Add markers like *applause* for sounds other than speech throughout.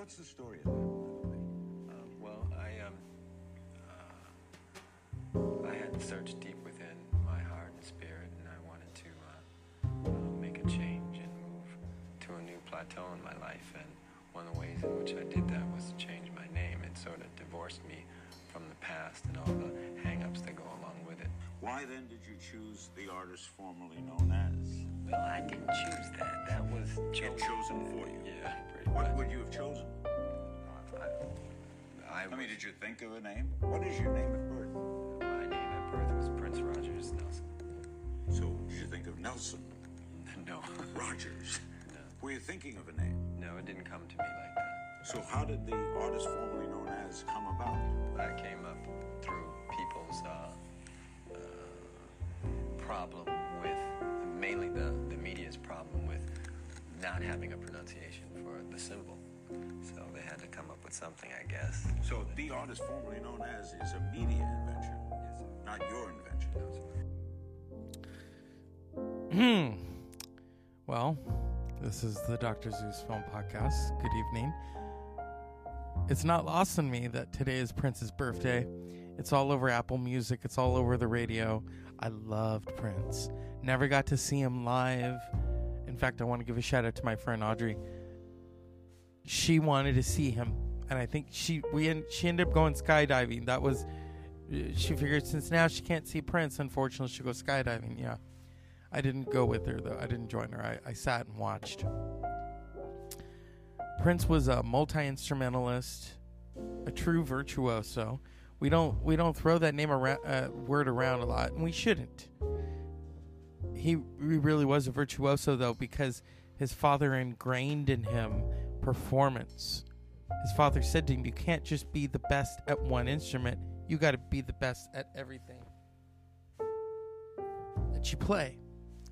What's the story of that? Um, well, I um, uh, I had searched deep within my life. And one of the ways in which I did that was to change my name. It sort of divorced me from the past and all the hang-ups that go along with it. Why then did you choose the artist formerly known as? Well, I didn't choose that. That was It chosen for you. Yeah, pretty What much. would you have chosen? I, I, I mean, was- did you think of a name? What is your name at birth? my name at birth was Prince Rogers Nelson. So, did you think of Nelson *laughs* No, Rogers? no, Were you thinking of a name? No, it didn't come to me like that. So, how did the artist formerly known as come about? That came up through people's uh, uh, problem with, mainly the, the media's problem with not having a pronunciation for the symbol. So they had to come up with something, I guess. So, the artist formerly known as is a media invention, Yes, sir. not your invention. No, sir. Hmm. Well, this is the Dr. Zeus Film Podcast. Good evening. It's not lost on me that today is Prince's birthday. It's all over Apple Music, it's all over the radio. I loved Prince. Never got to see him live. In fact, I want to give a shout out to my friend Audrey. She wanted to see him, and I think she we she ended up going skydiving. That was uh, she figured since now she can't see Prince, unfortunately she'll go skydiving. Yeah. I didn't go with her though. I didn't join her. I, I sat and watched. Prince was a multi instrumentalist, a true virtuoso. We don't we don't throw that name around uh, word around a lot, and we shouldn't. He, he really was a virtuoso though because his father ingrained in him performance. His father said to him, "You can't just be the best at one instrument. You got to be the best at everything that you play."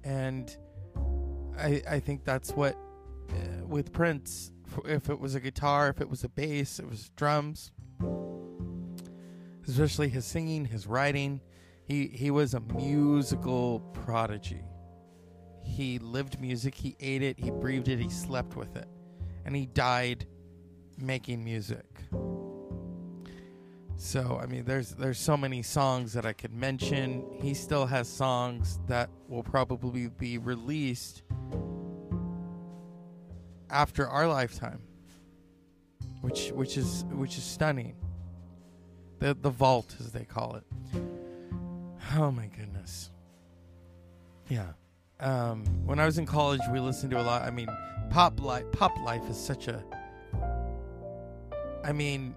And I I think that's what uh, with Prince. If it was a guitar, if it was a bass, it was drums. Especially his singing, his writing, he he was a musical prodigy. He lived music. He ate it. He breathed it. He slept with it, and he died making music. So I mean, there's there's so many songs that I could mention. He still has songs that will probably be released after our lifetime, which which is which is stunning. The the vault, as they call it. Oh my goodness. Yeah. Um, when I was in college, we listened to a lot. I mean, pop life. Pop life is such a. I mean,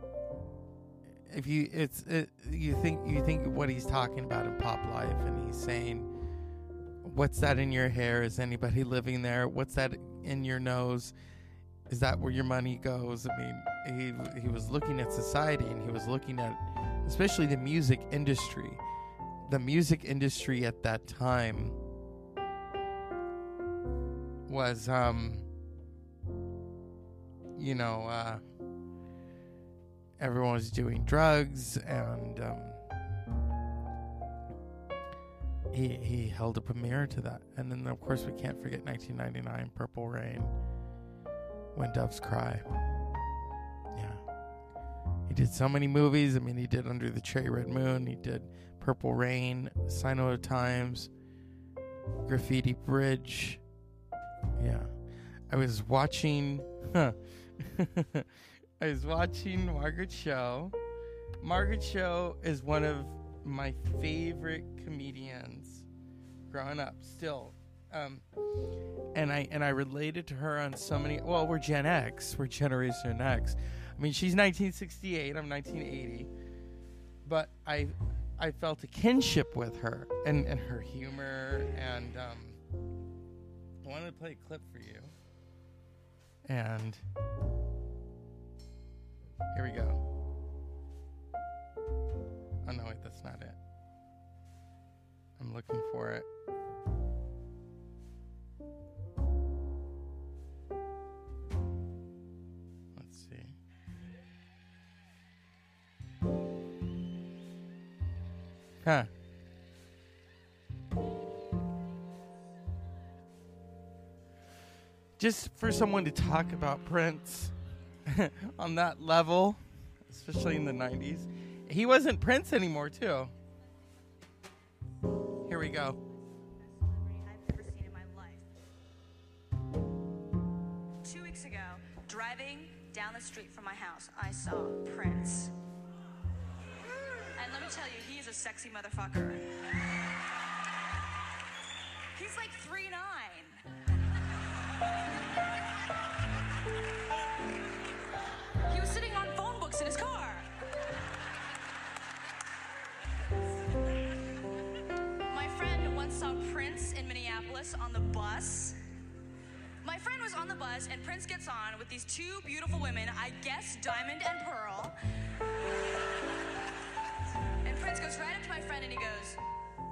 if you it's it, you think you think what he's talking about in pop life and he's saying what's that in your hair? Is anybody living there? What's that in your nose? Is that where your money goes? I mean he he was looking at society and he was looking at especially the music industry. The music industry at that time was um you know uh everyone was doing drugs and um, he he held up a mirror to that. And then of course we can't forget 1999 purple rain when doves cry. Yeah. He did so many movies. I mean he did under the cherry red moon. He did purple rain sign of the times graffiti bridge. Yeah. I was watching *laughs* huh *laughs* I was watching Margaret Cho. Margaret Cho is one of my favorite comedians growing up still. Um, and I and I related to her on so many well, we're Gen X, we're Generation X. I mean she's nineteen sixty eight, I'm nineteen eighty. But I I felt a kinship with her and, and her humor and um I wanted to play a clip for you. And here we go. Oh no, wait, that's not it. I'm looking for it. Let's see. Huh. Just for someone to talk about Prince *laughs* on that level, especially in the 90s, he wasn't Prince anymore, too. Here we go. Two weeks ago, driving down the street from my house, I saw Prince. And let me tell you, he is a sexy motherfucker. He's like three nine. On the bus. My friend was on the bus, and Prince gets on with these two beautiful women, I guess Diamond and Pearl. And Prince goes right up to my friend and he goes,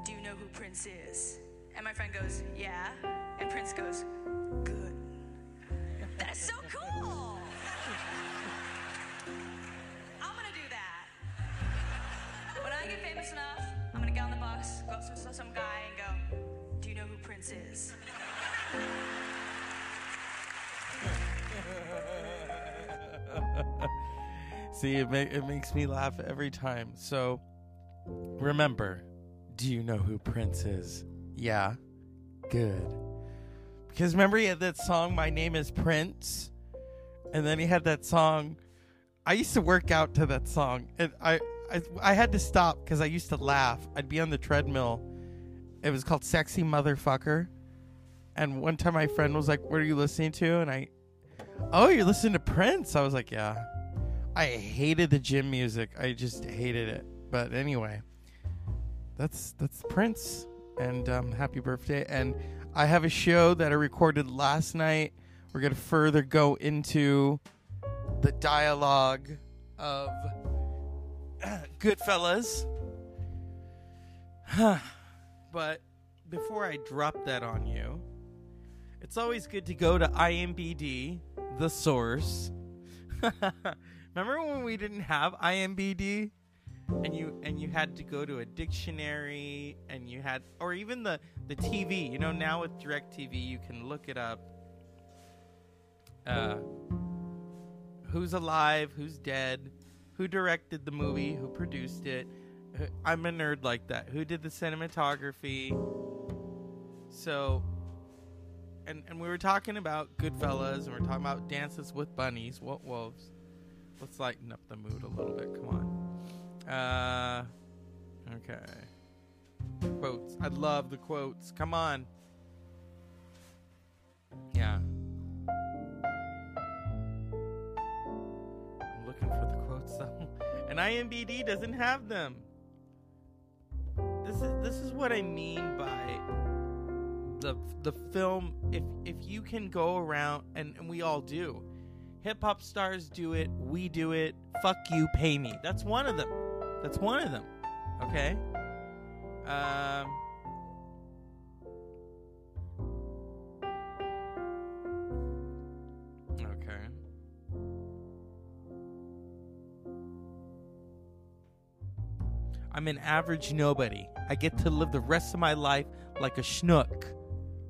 Do you know who Prince is? And my friend goes, Yeah. And Prince goes, Good. That is so cool. I'm gonna do that. When I get famous enough, I'm gonna get on the bus, go up to some guy and go, Prince is? *laughs* See, it, ma- it makes me laugh every time. So, remember, do you know who Prince is? Yeah, good. Because remember, he had that song, My Name is Prince? And then he had that song. I used to work out to that song. And I, I, I had to stop because I used to laugh. I'd be on the treadmill. It was called Sexy Motherfucker. And one time my friend was like, What are you listening to? And I, Oh, you're listening to Prince? I was like, Yeah. I hated the gym music. I just hated it. But anyway, that's that's Prince, and um, happy birthday. And I have a show that I recorded last night. We're gonna further go into the dialogue of *clears throat* Goodfellas. *sighs* but before I drop that on you, it's always good to go to IMBD, the source. *laughs* Remember when we didn't have IMBD? And you and you had to go to a dictionary and you had or even the the TV, you know, now with DirecTV you can look it up. Uh who's alive, who's dead, who directed the movie, who produced it. I'm a nerd like that. Who did the cinematography? So and and we were talking about Goodfellas and we are talking about Dances with Bunnies, what wolves. Let's lighten up the mood a little bit. Come on. Uh, okay. Quotes. I love the quotes. Come on. Yeah. I'm looking for the quotes though, *laughs* and IMBD doesn't have them. This is this is what I mean by the the film. If if you can go around, and, and we all do, hip hop stars do it, we do it. Fuck you, pay me. That's one of them. That's one of them. Okay. Um. I'm an average nobody. I get to live the rest of my life like a schnook.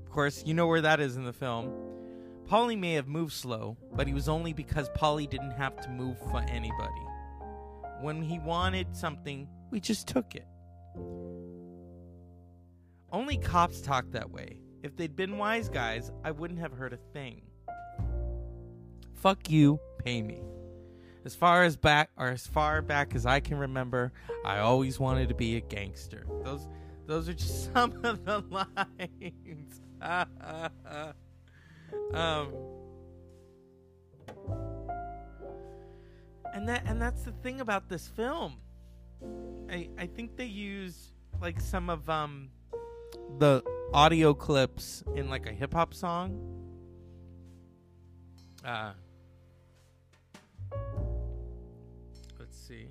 Of course, you know where that is in the film. Paulie may have moved slow, but he was only because Paulie didn't have to move for anybody. When he wanted something, we just took it. Only cops talk that way. If they'd been wise guys, I wouldn't have heard a thing. Fuck you, pay me. As far as back or as far back as I can remember, I always wanted to be a gangster. Those those are just *laughs* some of the lines. *laughs* um and that and that's the thing about this film. I I think they use like some of um the audio clips in like a hip hop song. Uh see.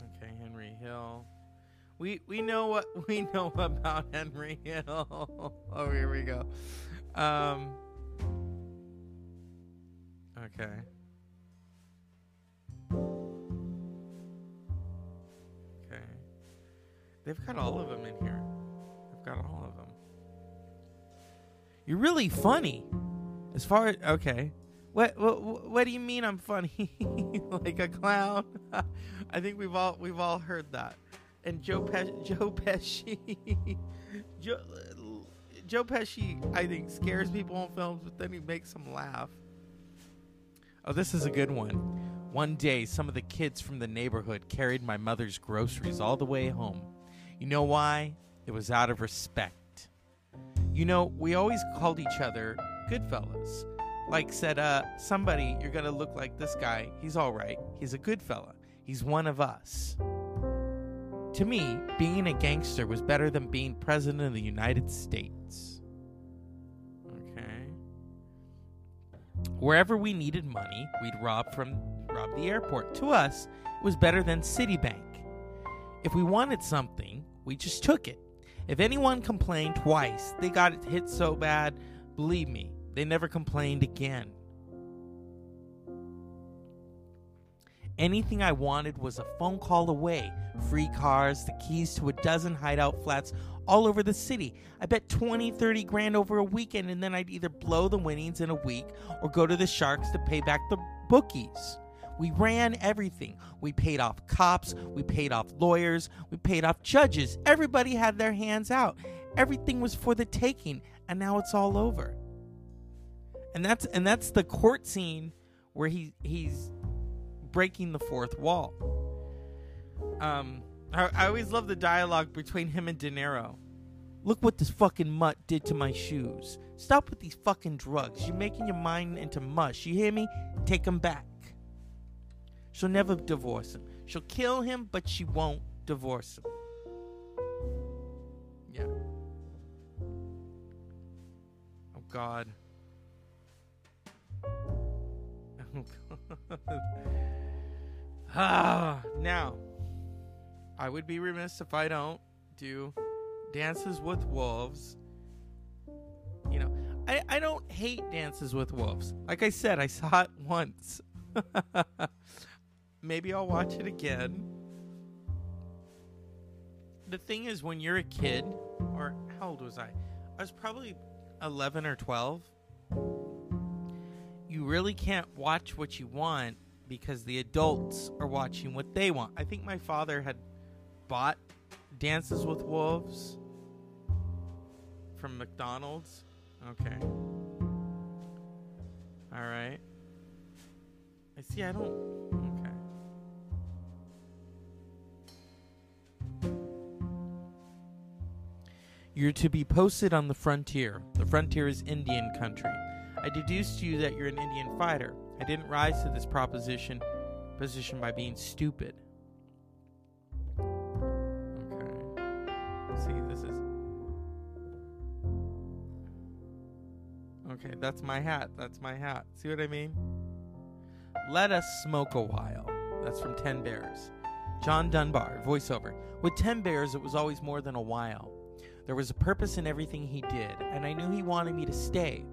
Okay, Henry Hill. We we know what *laughs* we know about Henry Hill. *laughs* oh, here we go. Um, okay. Okay. They've got all of them in here. They've got all of them. You're really funny. As far as okay what what what do you mean I'm funny? *laughs* like a clown? *laughs* I think we've all we've all heard that. And Joe Joe Pesci, *laughs* Joe, Joe Pesci, I think scares people in films, but then he makes them laugh. Oh, this is a good one. One day, some of the kids from the neighborhood carried my mother's groceries all the way home. You know why? It was out of respect. You know, we always called each other good Goodfellas. Like said, uh, somebody, you're gonna look like this guy. He's all right. He's a good fella. He's one of us. To me, being a gangster was better than being president of the United States. Okay. Wherever we needed money, we'd rob from rob the airport. To us, it was better than Citibank. If we wanted something, we just took it. If anyone complained twice, they got it hit so bad, believe me, they never complained again. Anything I wanted was a phone call away. Free cars, the keys to a dozen hideout flats all over the city. I bet 20, 30 grand over a weekend, and then I'd either blow the winnings in a week or go to the Sharks to pay back the bookies. We ran everything. We paid off cops, we paid off lawyers, we paid off judges. Everybody had their hands out. Everything was for the taking, and now it's all over. And that's and that's the court scene where he he's breaking the fourth wall. Um I, I always love the dialogue between him and De Niro. Look what this fucking mutt did to my shoes. Stop with these fucking drugs. You're making your mind into mush. You hear me? Take him back. She'll never divorce him. She'll kill him, but she won't divorce him. Yeah. Oh God. *laughs* ah, now. I would be remiss if I don't do Dances with Wolves. You know, I, I don't hate Dances with Wolves. Like I said, I saw it once. *laughs* Maybe I'll watch it again. The thing is, when you're a kid, or how old was I? I was probably 11 or 12. You really can't watch what you want because the adults are watching what they want. I think my father had bought Dances with Wolves from McDonald's. Okay. All right. I see. I don't. Okay. You're to be posted on the frontier. The frontier is Indian country. I deduced to you that you're an Indian fighter. I didn't rise to this proposition position by being stupid. Okay. See, this is Okay, that's my hat. That's my hat. See what I mean? Let us smoke a while. That's from Ten Bears. John Dunbar, voiceover. With Ten Bears, it was always more than a while. There was a purpose in everything he did, and I knew he wanted me to stay.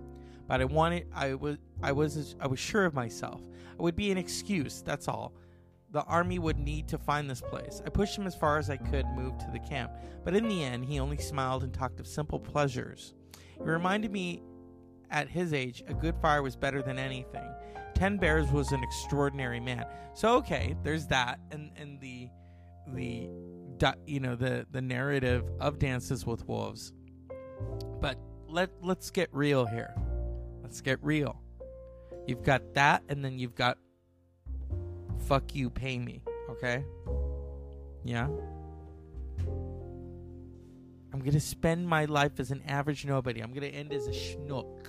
But I wanted I was I was I was sure of myself. It would be an excuse, that's all. The army would need to find this place. I pushed him as far as I could move to the camp, but in the end he only smiled and talked of simple pleasures. It reminded me at his age, a good fire was better than anything. Ten Bears was an extraordinary man. So okay, there's that, and and the the you know the the narrative of Dances with Wolves. But let let's get real here. Let's get real. You've got that, and then you've got fuck you, pay me. Okay. Yeah. I'm gonna spend my life as an average nobody. I'm gonna end as a schnook.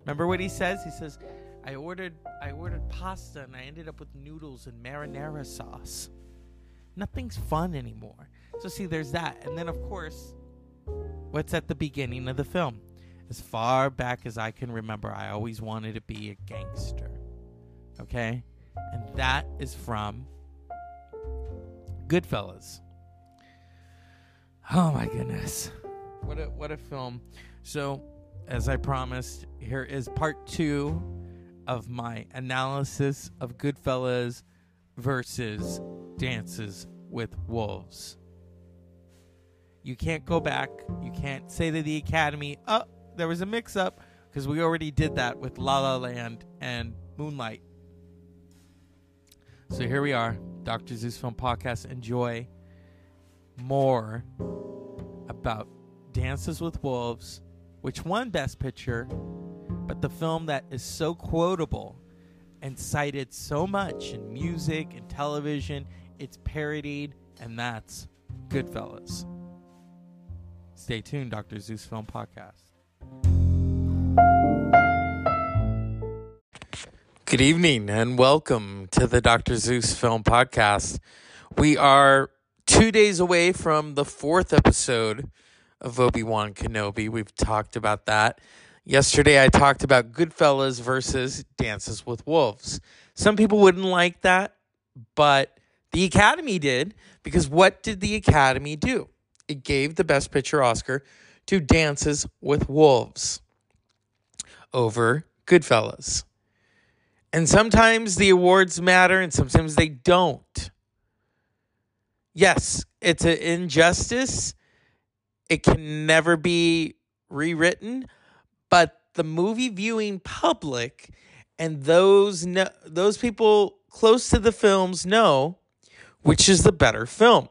Remember what he says? He says, "I ordered, I ordered pasta, and I ended up with noodles and marinara sauce. Nothing's fun anymore." So see, there's that, and then of course, what's at the beginning of the film? As far back as I can remember, I always wanted to be a gangster. Okay, and that is from Goodfellas. Oh my goodness. What a what a film. So, as I promised, here is part 2 of my analysis of Goodfellas versus Dances with Wolves. You can't go back. You can't say to the Academy, "Oh, there was a mix-up," because we already did that with La La Land and Moonlight. So here we are, Dr. Zeus Film Podcast. Enjoy more about Dances with Wolves, which won Best Picture, but the film that is so quotable and cited so much in music and television, it's parodied, and that's Goodfellas. Stay tuned, Dr. Zeus Film Podcast. Good evening and welcome to the Dr. Zeus Film Podcast. We are two days away from the fourth episode of Obi Wan Kenobi. We've talked about that. Yesterday, I talked about Goodfellas versus Dances with Wolves. Some people wouldn't like that, but the Academy did because what did the Academy do? It gave the Best Picture Oscar to Dances with Wolves over Goodfellas. And sometimes the awards matter and sometimes they don't. Yes, it's an injustice. It can never be rewritten, but the movie viewing public and those no, those people close to the films know which is the better film.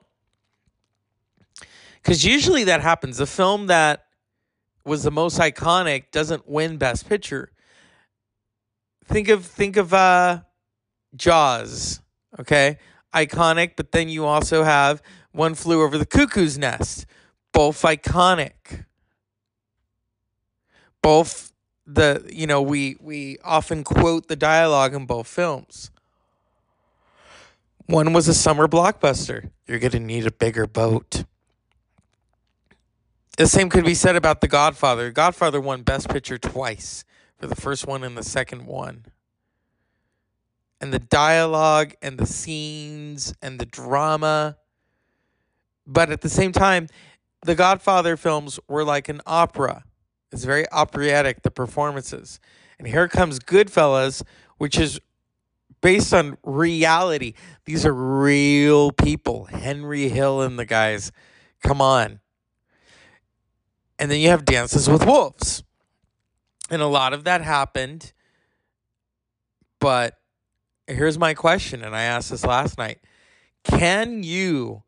Cuz usually that happens. A film that was the most iconic doesn't win best picture think of think of uh Jaws, okay? Iconic, but then you also have One Flew Over the Cuckoo's Nest, both iconic. Both the you know we we often quote the dialogue in both films. One was a summer blockbuster. You're going to need a bigger boat. The same could be said about The Godfather. Godfather won Best Picture twice for the first one and the second one. And the dialogue and the scenes and the drama. But at the same time, the Godfather films were like an opera. It's very operatic, the performances. And here comes Goodfellas, which is based on reality. These are real people. Henry Hill and the guys. Come on. And then you have Dances with Wolves and a lot of that happened. But here's my question, and I asked this last night Can you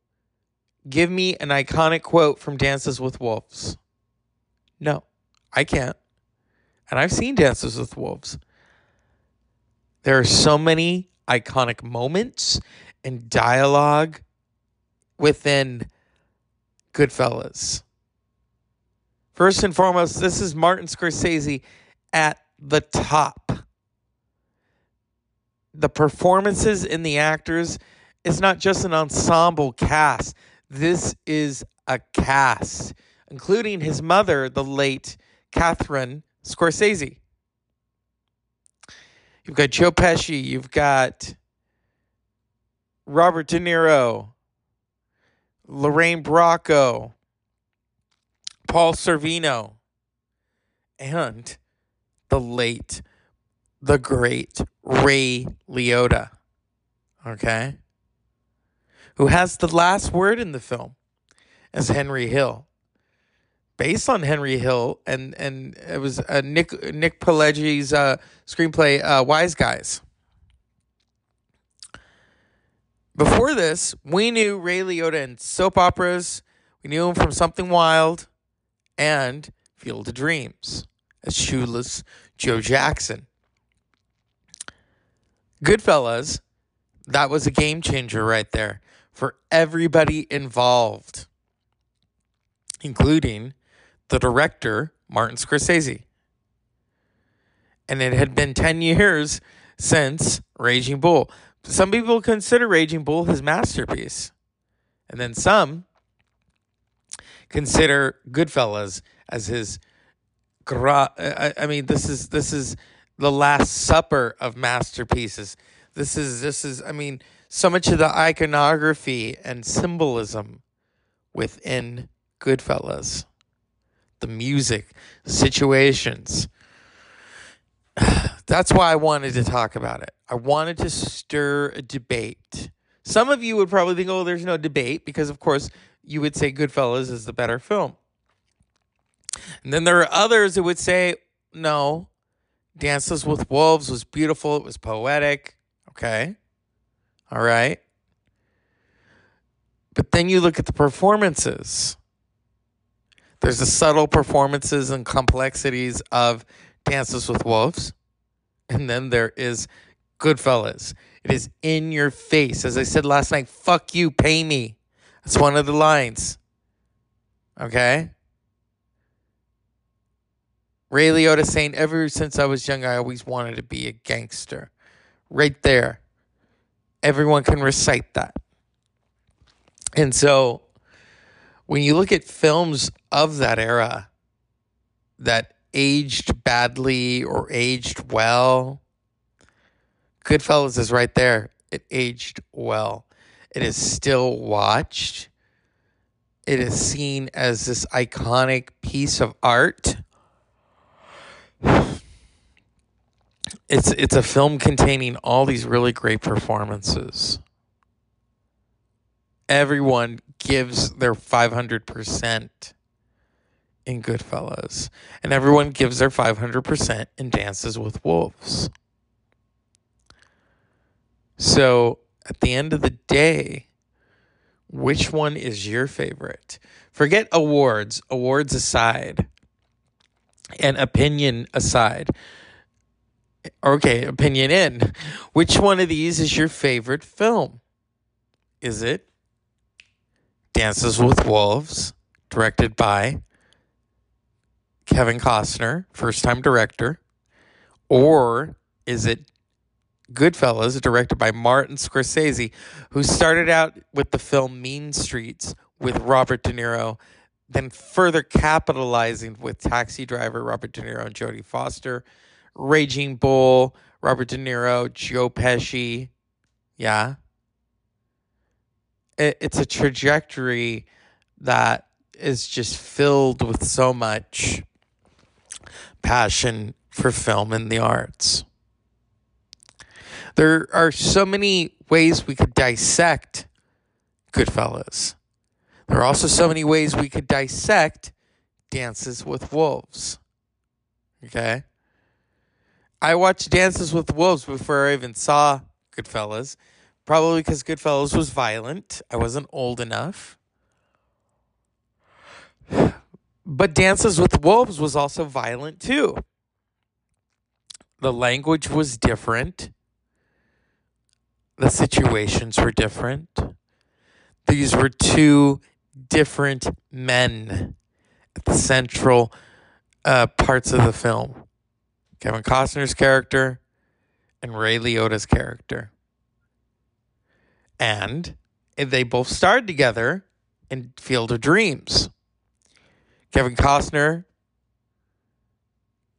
give me an iconic quote from Dances with Wolves? No, I can't. And I've seen Dances with Wolves. There are so many iconic moments and dialogue within Goodfellas. First and foremost, this is Martin Scorsese at the top. The performances in the actors is not just an ensemble cast. This is a cast, including his mother, the late Catherine Scorsese. You've got Joe Pesci, you've got Robert De Niro, Lorraine Bracco, Paul Sorvino, and the late, the great Ray Liotta. Okay? Who has the last word in the film as Henry Hill. Based on Henry Hill, and and it was uh, Nick Nick Pileggi's uh, screenplay, uh, Wise Guys. Before this, we knew Ray Liotta in soap operas. We knew him from Something Wild and Field of Dreams as shoeless Joe Jackson. Goodfellas, that was a game changer right there for everybody involved, including the director, Martin Scorsese. And it had been 10 years since Raging Bull. Some people consider Raging Bull his masterpiece. And then some consider Goodfellas as his. Gra- I, I mean, this is this is the Last Supper of masterpieces. This is this is. I mean, so much of the iconography and symbolism within Goodfellas, the music, situations. *sighs* That's why I wanted to talk about it. I wanted to stir a debate. Some of you would probably think, oh, there's no debate because, of course, you would say Goodfellas is the better film. And then there are others that would say, no, Dances with Wolves was beautiful. It was poetic. Okay. All right. But then you look at the performances. There's the subtle performances and complexities of Dances with Wolves. And then there is Goodfellas. It is in your face. As I said last night, fuck you, pay me. That's one of the lines. Okay? Ray Liotta saying, ever since I was young, I always wanted to be a gangster. Right there. Everyone can recite that. And so when you look at films of that era that aged badly or aged well, Goodfellas is right there. It aged well. It is still watched. It is seen as this iconic piece of art it's it's a film containing all these really great performances. Everyone gives their 500% in Goodfellas, and everyone gives their 500% in Dances with Wolves. So, at the end of the day, which one is your favorite? Forget awards, awards aside and opinion aside. Okay, opinion in. Which one of these is your favorite film? Is it Dances with Wolves, directed by Kevin Costner, first time director? Or is it Goodfellas, directed by Martin Scorsese, who started out with the film Mean Streets with Robert De Niro then further capitalizing with Taxi Driver, Robert De Niro and Jodie Foster, Raging Bull, Robert De Niro, Joe Pesci. Yeah. It, it's a trajectory that is just filled with so much passion for film and the arts. There are so many ways we could dissect Goodfellas. There are also so many ways we could dissect Dances with Wolves. Okay? I watched Dances with Wolves before I even saw Goodfellas, probably because Goodfellas was violent. I wasn't old enough. But Dances with Wolves was also violent too. The language was different. The situations were different. These were two different men at the central uh, parts of the film Kevin Costner's character and Ray Liotta's character. And they both starred together in Field of Dreams. Kevin Costner,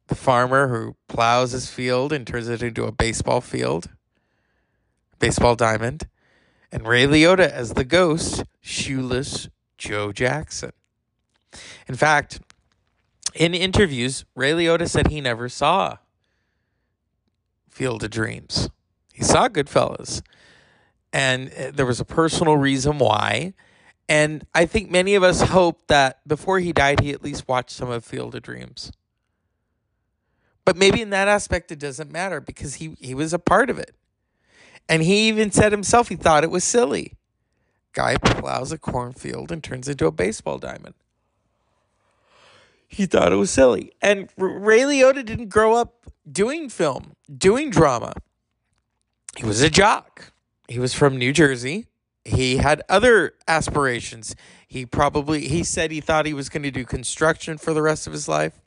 the farmer who plows his field and turns it into a baseball field, baseball diamond, and Ray Liotta as the ghost, shoeless Joe Jackson. In fact, in interviews, Ray Liotta said he never saw Field of Dreams. He saw Goodfellas. And uh, there was a personal reason why. And I think many of us hope that before he died, he at least watched some of Field of Dreams. But maybe in that aspect, it doesn't matter because he, he was a part of it. And he even said himself he thought it was silly guy plows a cornfield and turns into a baseball diamond. He thought it was silly. And Ray Liotta didn't grow up doing film, doing drama. He was a jock. He was from New Jersey. He had other aspirations. He probably he said he thought he was going to do construction for the rest of his life.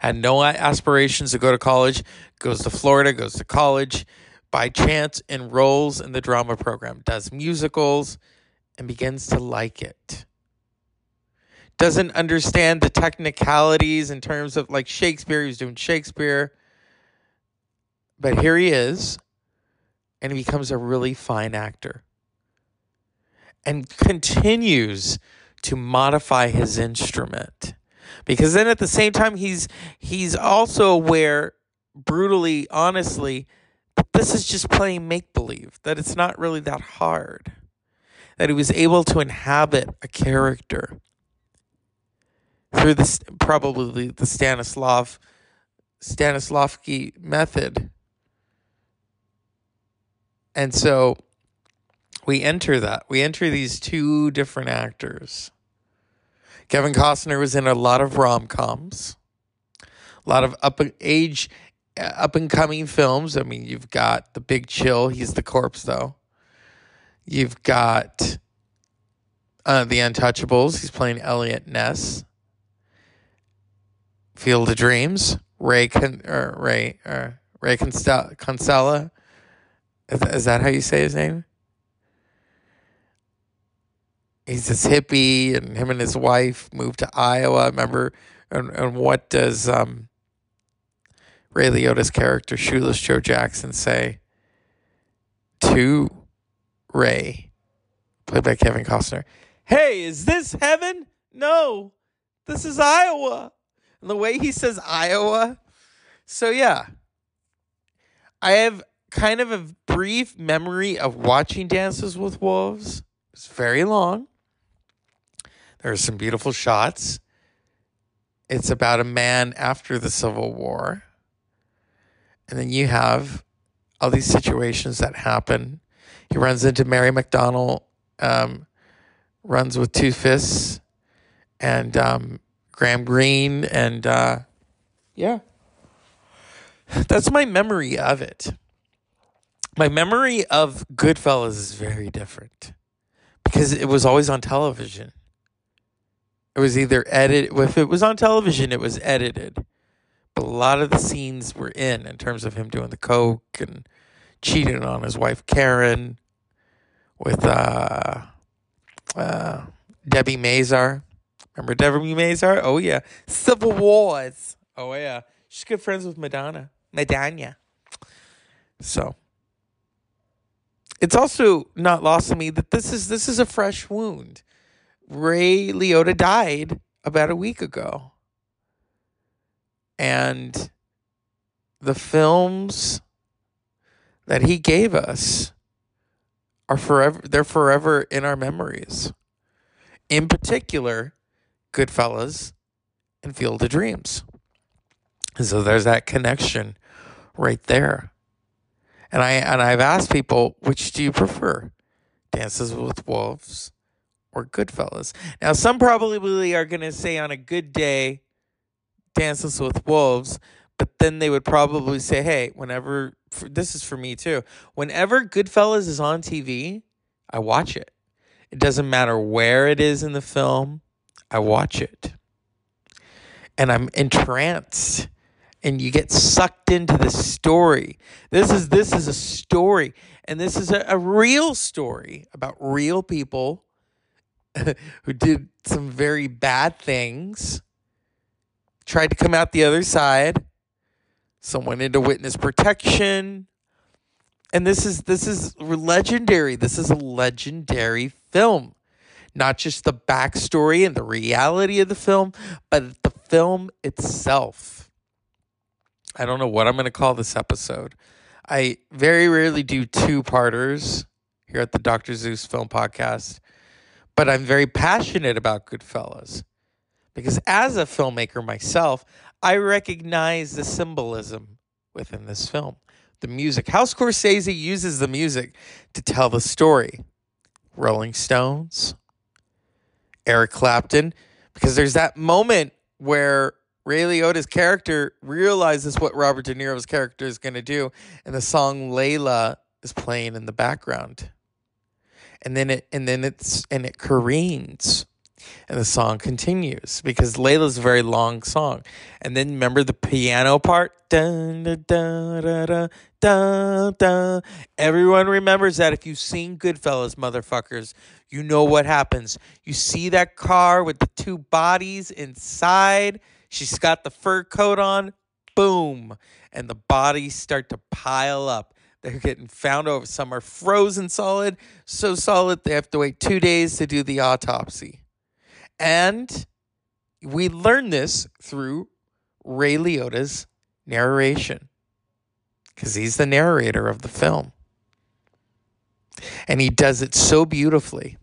Had no aspirations to go to college. Goes to Florida, goes to college by chance enrolls in the drama program, does musicals, and begins to like it. Doesn't understand the technicalities in terms of like Shakespeare, he's doing Shakespeare. But here he is, and he becomes a really fine actor and continues to modify his instrument because then at the same time he's he's also aware brutally honestly this is just playing make believe, that it's not really that hard. that he was able to inhabit a character through this probably the Stanislav Stanislavski method. And so we enter that. We enter these two different actors. Kevin Costner was in a lot of rom coms, a lot of up age, up and coming films. I mean, you've got The Big Chill. He's the corpse, though. You've got uh, The Untouchables. He's playing Eliot Ness. Field of Dreams. Ray Con- or Ray or Ray Kinsella. Is, is that how you say his name? he's this hippie, and him and his wife moved to Iowa. Remember, and, and what does um, Ray Liotta's character, Shoeless Joe Jackson, say to Ray, played by Kevin Costner? Hey, is this heaven? No, this is Iowa. And the way he says Iowa, so yeah, I have kind of a brief memory of watching Dances with Wolves. It's very long. There are some beautiful shots. It's about a man after the Civil War. And then you have all these situations that happen. He runs into Mary McDonnell, um, runs with Two Fists, and um, Graham Greene, and uh, yeah. That's my memory of it. My memory of Goodfellas is very different because it was always on television. It was either edited. If it was on television, it was edited. A lot of the scenes were in, in terms of him doing the coke and cheating on his wife Karen with uh, uh, Debbie Mazar. Remember Debbie Mazar? Oh yeah, Civil Wars. Oh yeah, she's good friends with Madonna, Madonna. So it's also not lost on me that this is this is a fresh wound. Ray Liotta died about a week ago. And the films that he gave us are forever they're forever in our memories. In particular, Goodfellas and Field of Dreams. And so there's that connection right there. And I and I've asked people, which do you prefer? Dances with Wolves or Goodfellas. Now, some probably are going to say on a good day, Dances with Wolves, but then they would probably say, hey, whenever, this is for me too, whenever Goodfellas is on TV, I watch it. It doesn't matter where it is in the film, I watch it. And I'm entranced and you get sucked into the story. This is this is a story and this is a, a real story about real people *laughs* who did some very bad things, tried to come out the other side. Some went into witness protection. And this is this is legendary. This is a legendary film. Not just the backstory and the reality of the film, but the film itself. I don't know what I'm going to call this episode. I very rarely do two parters here at the Dr. Zeus Film Podcast but I'm very passionate about Goodfellas because as a filmmaker myself, I recognize the symbolism within this film. The music, how Scorsese uses the music to tell the story. Rolling Stones, Eric Clapton, because there's that moment where Ray Liotta's character realizes what Robert De Niro's character is going to do, and the song Layla is playing in the background and then it and then it's and it careens and the song continues because Layla's a very long song. And then remember the piano part? Dun, dun, dun, dun, dun, dun. Everyone remembers that if you've seen Goodfellas, motherfuckers, you know what happens. You see that car with the two bodies inside. She's got the fur coat on. Boom. And the bodies start to pile up. They're getting found over. Some are frozen solid, so solid they have to wait two days to do the autopsy. And we learn this through Ray Liotta's narration because he's the narrator of the film. And he does it so beautifully.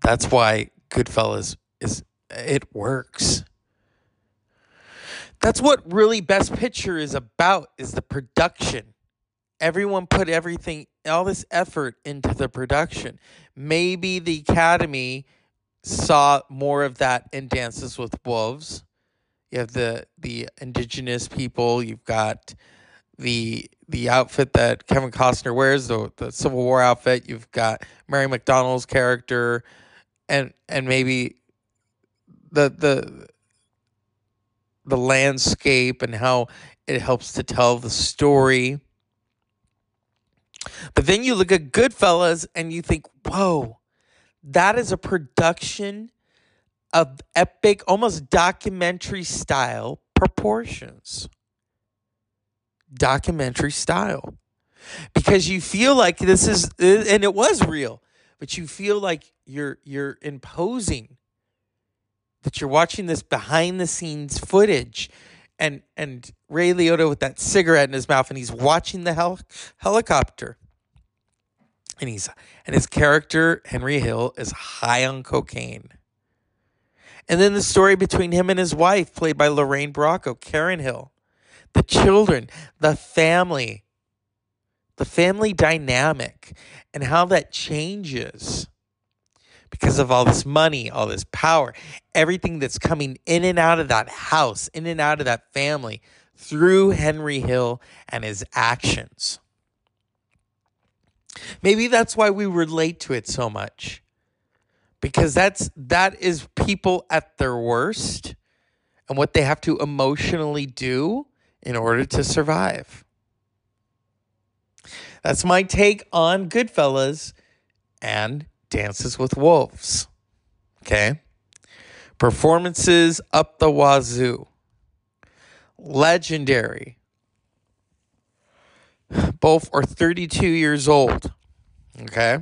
That's why Goodfellas is it works. That's what really Best Picture is about is the production. Everyone put everything all this effort into the production. Maybe the Academy saw more of that in Dances with Wolves. You have the the indigenous people, you've got the the outfit that Kevin Costner wears, the the Civil War outfit, you've got Mary McDonnell's character and and maybe the the the landscape and how it helps to tell the story. But then you look at Goodfellas and you think, whoa, that is a production of epic, almost documentary style proportions. Documentary style. Because you feel like this is and it was real, but you feel like you're you're imposing that you're watching this behind the scenes footage and and Ray Liotta with that cigarette in his mouth and he's watching the hel- helicopter and he's and his character Henry Hill is high on cocaine. And then the story between him and his wife played by Lorraine Bracco, Karen Hill. The children, the family, the family dynamic and how that changes because of all this money, all this power, everything that's coming in and out of that house, in and out of that family through Henry Hill and his actions. Maybe that's why we relate to it so much. Because that's that is people at their worst and what they have to emotionally do in order to survive. That's my take on Goodfellas and Dances with Wolves. Okay? Performances up the wazoo. Legendary. Both are 32 years old. Okay?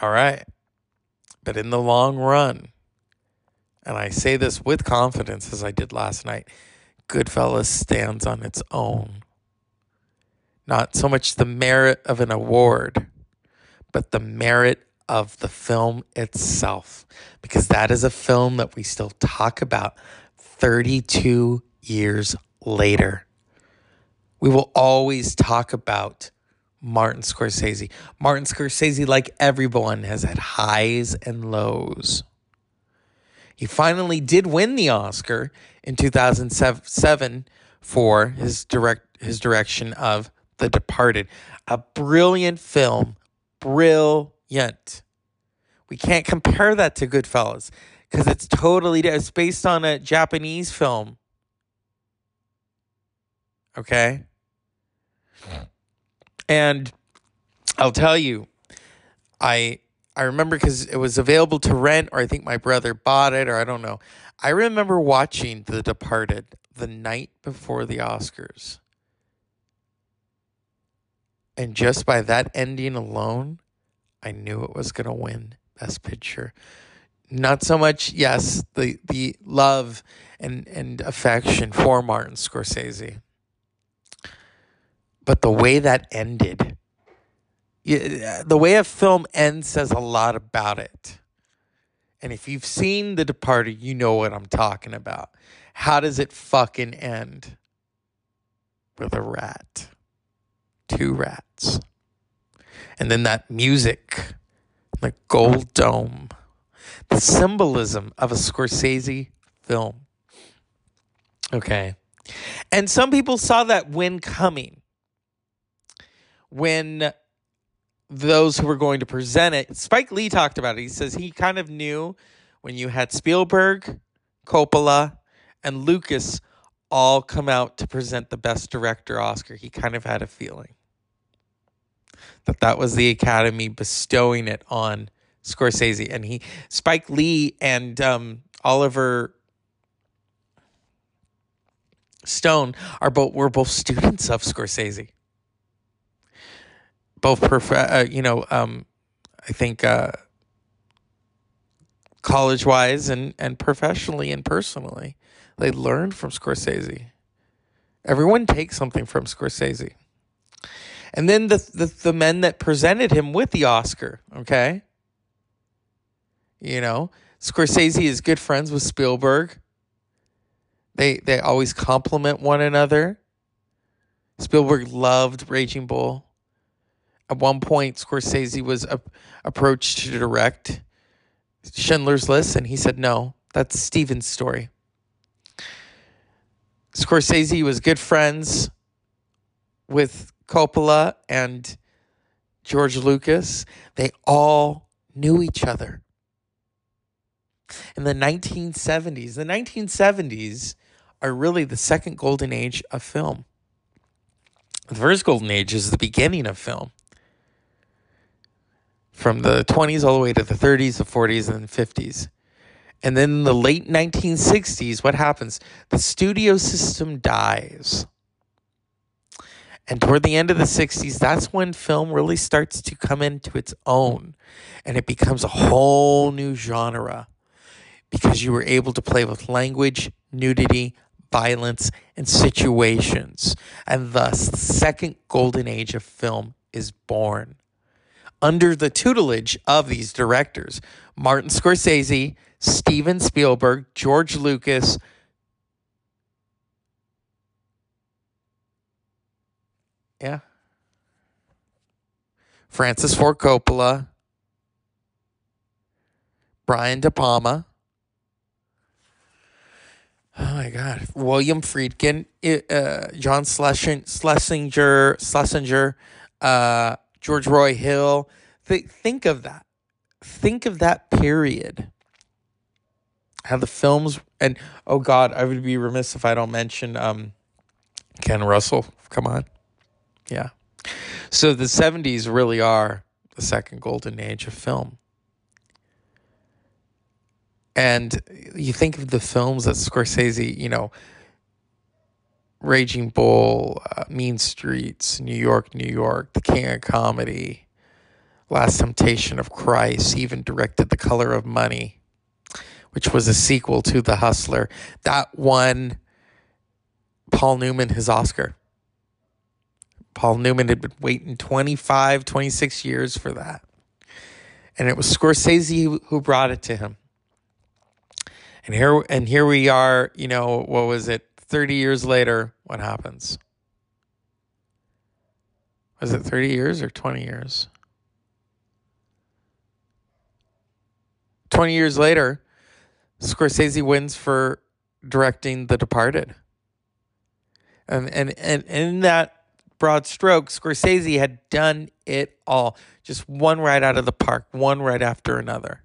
All right. But in the long run, and I say this with confidence as I did last night, Goodfellas stands on its own. Not so much the merit of an award, but the merit of the film itself. Because that is a film that we still talk about 32 years later. We will always talk about Martin Scorsese. Martin Scorsese, like everyone, has had highs and lows. He finally did win the Oscar in 2007 for his direct his direction of The Departed, a brilliant film, brilliant. We can't compare that to Goodfellas because it's totally it's based on a Japanese film. Okay? And I'll tell you, I I remember because it was available to rent, or I think my brother bought it, or I don't know. I remember watching The Departed the night before the Oscars. And just by that ending alone, I knew it was going to win Best Picture. Not so much, yes, the the love and and affection for Martin Scorsese but the way that ended, the way a film ends says a lot about it. And if you've seen The Departed, you know what I'm talking about. How does it fucking end? With a rat. Two rats. And then that music, the gold dome, the symbolism of a Scorsese film. Okay. And some people saw that win coming when those who were going to present it, Spike Lee talked about it. He says he kind of knew when you had Spielberg, Coppola, and Lucas all come out to present the Best Director Oscar. He kind of had a feeling that that was the Academy bestowing it on Scorsese, and he Spike Lee and um, Oliver Stone are both were both students of Scorsese both prof- uh, you know um, I think uh, college wise and and professionally and personally they learned from Scorsese. Everyone takes something from Scorsese. And then the, the the men that presented him with the Oscar, okay? You know, Scorsese is good friends with Spielberg. They they always compliment one another. Spielberg loved Raging Bull. At one point, Scorsese was a- approached to direct Schindler's List, and he said, "No, that's Steven's story." Scorsese was good friends with Coppola and George Lucas. They all knew each other. In the 1970s, the 1970s are really the second golden age of film. The first golden age is the beginning of film. From the 20s all the way to the 30s, the 40s, and the 50s. And then in the late 1960s, what happens? The studio system dies. And toward the end of the 60s, that's when film really starts to come into its own and it becomes a whole new genre because you were able to play with language, nudity, violence, and situations. And thus, the second golden age of film is born. Under the tutelage of these directors. Martin Scorsese, Steven Spielberg, George Lucas, yeah, Francis Ford Coppola, Brian De Palma. Oh my God, William Friedkin, uh, John Schlesinger, Schlesinger, uh, George Roy Hill. Th- think of that. Think of that period. How the films and oh God, I would be remiss if I don't mention um, Ken Russell. Come on, yeah. So the seventies really are the second golden age of film. And you think of the films that Scorsese, you know, Raging Bull, uh, Mean Streets, New York, New York, The King of Comedy, Last Temptation of Christ, even directed The Color of Money, which was a sequel to The Hustler. That won Paul Newman his Oscar. Paul Newman had been waiting 25, 26 years for that. And it was Scorsese who brought it to him. And here and here we are, you know, what was it? 30 years later, what happens? Was it 30 years or 20 years? 20 years later, Scorsese wins for directing The Departed. And, and, and in that broad stroke, Scorsese had done it all. Just one right out of the park, one right after another.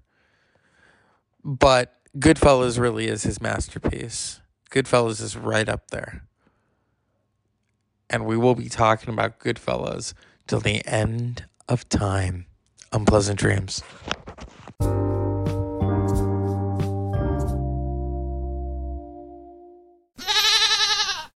But Goodfellas really is his masterpiece. Goodfellas is right up there. And we will be talking about Goodfellas till the end of time. Unpleasant dreams.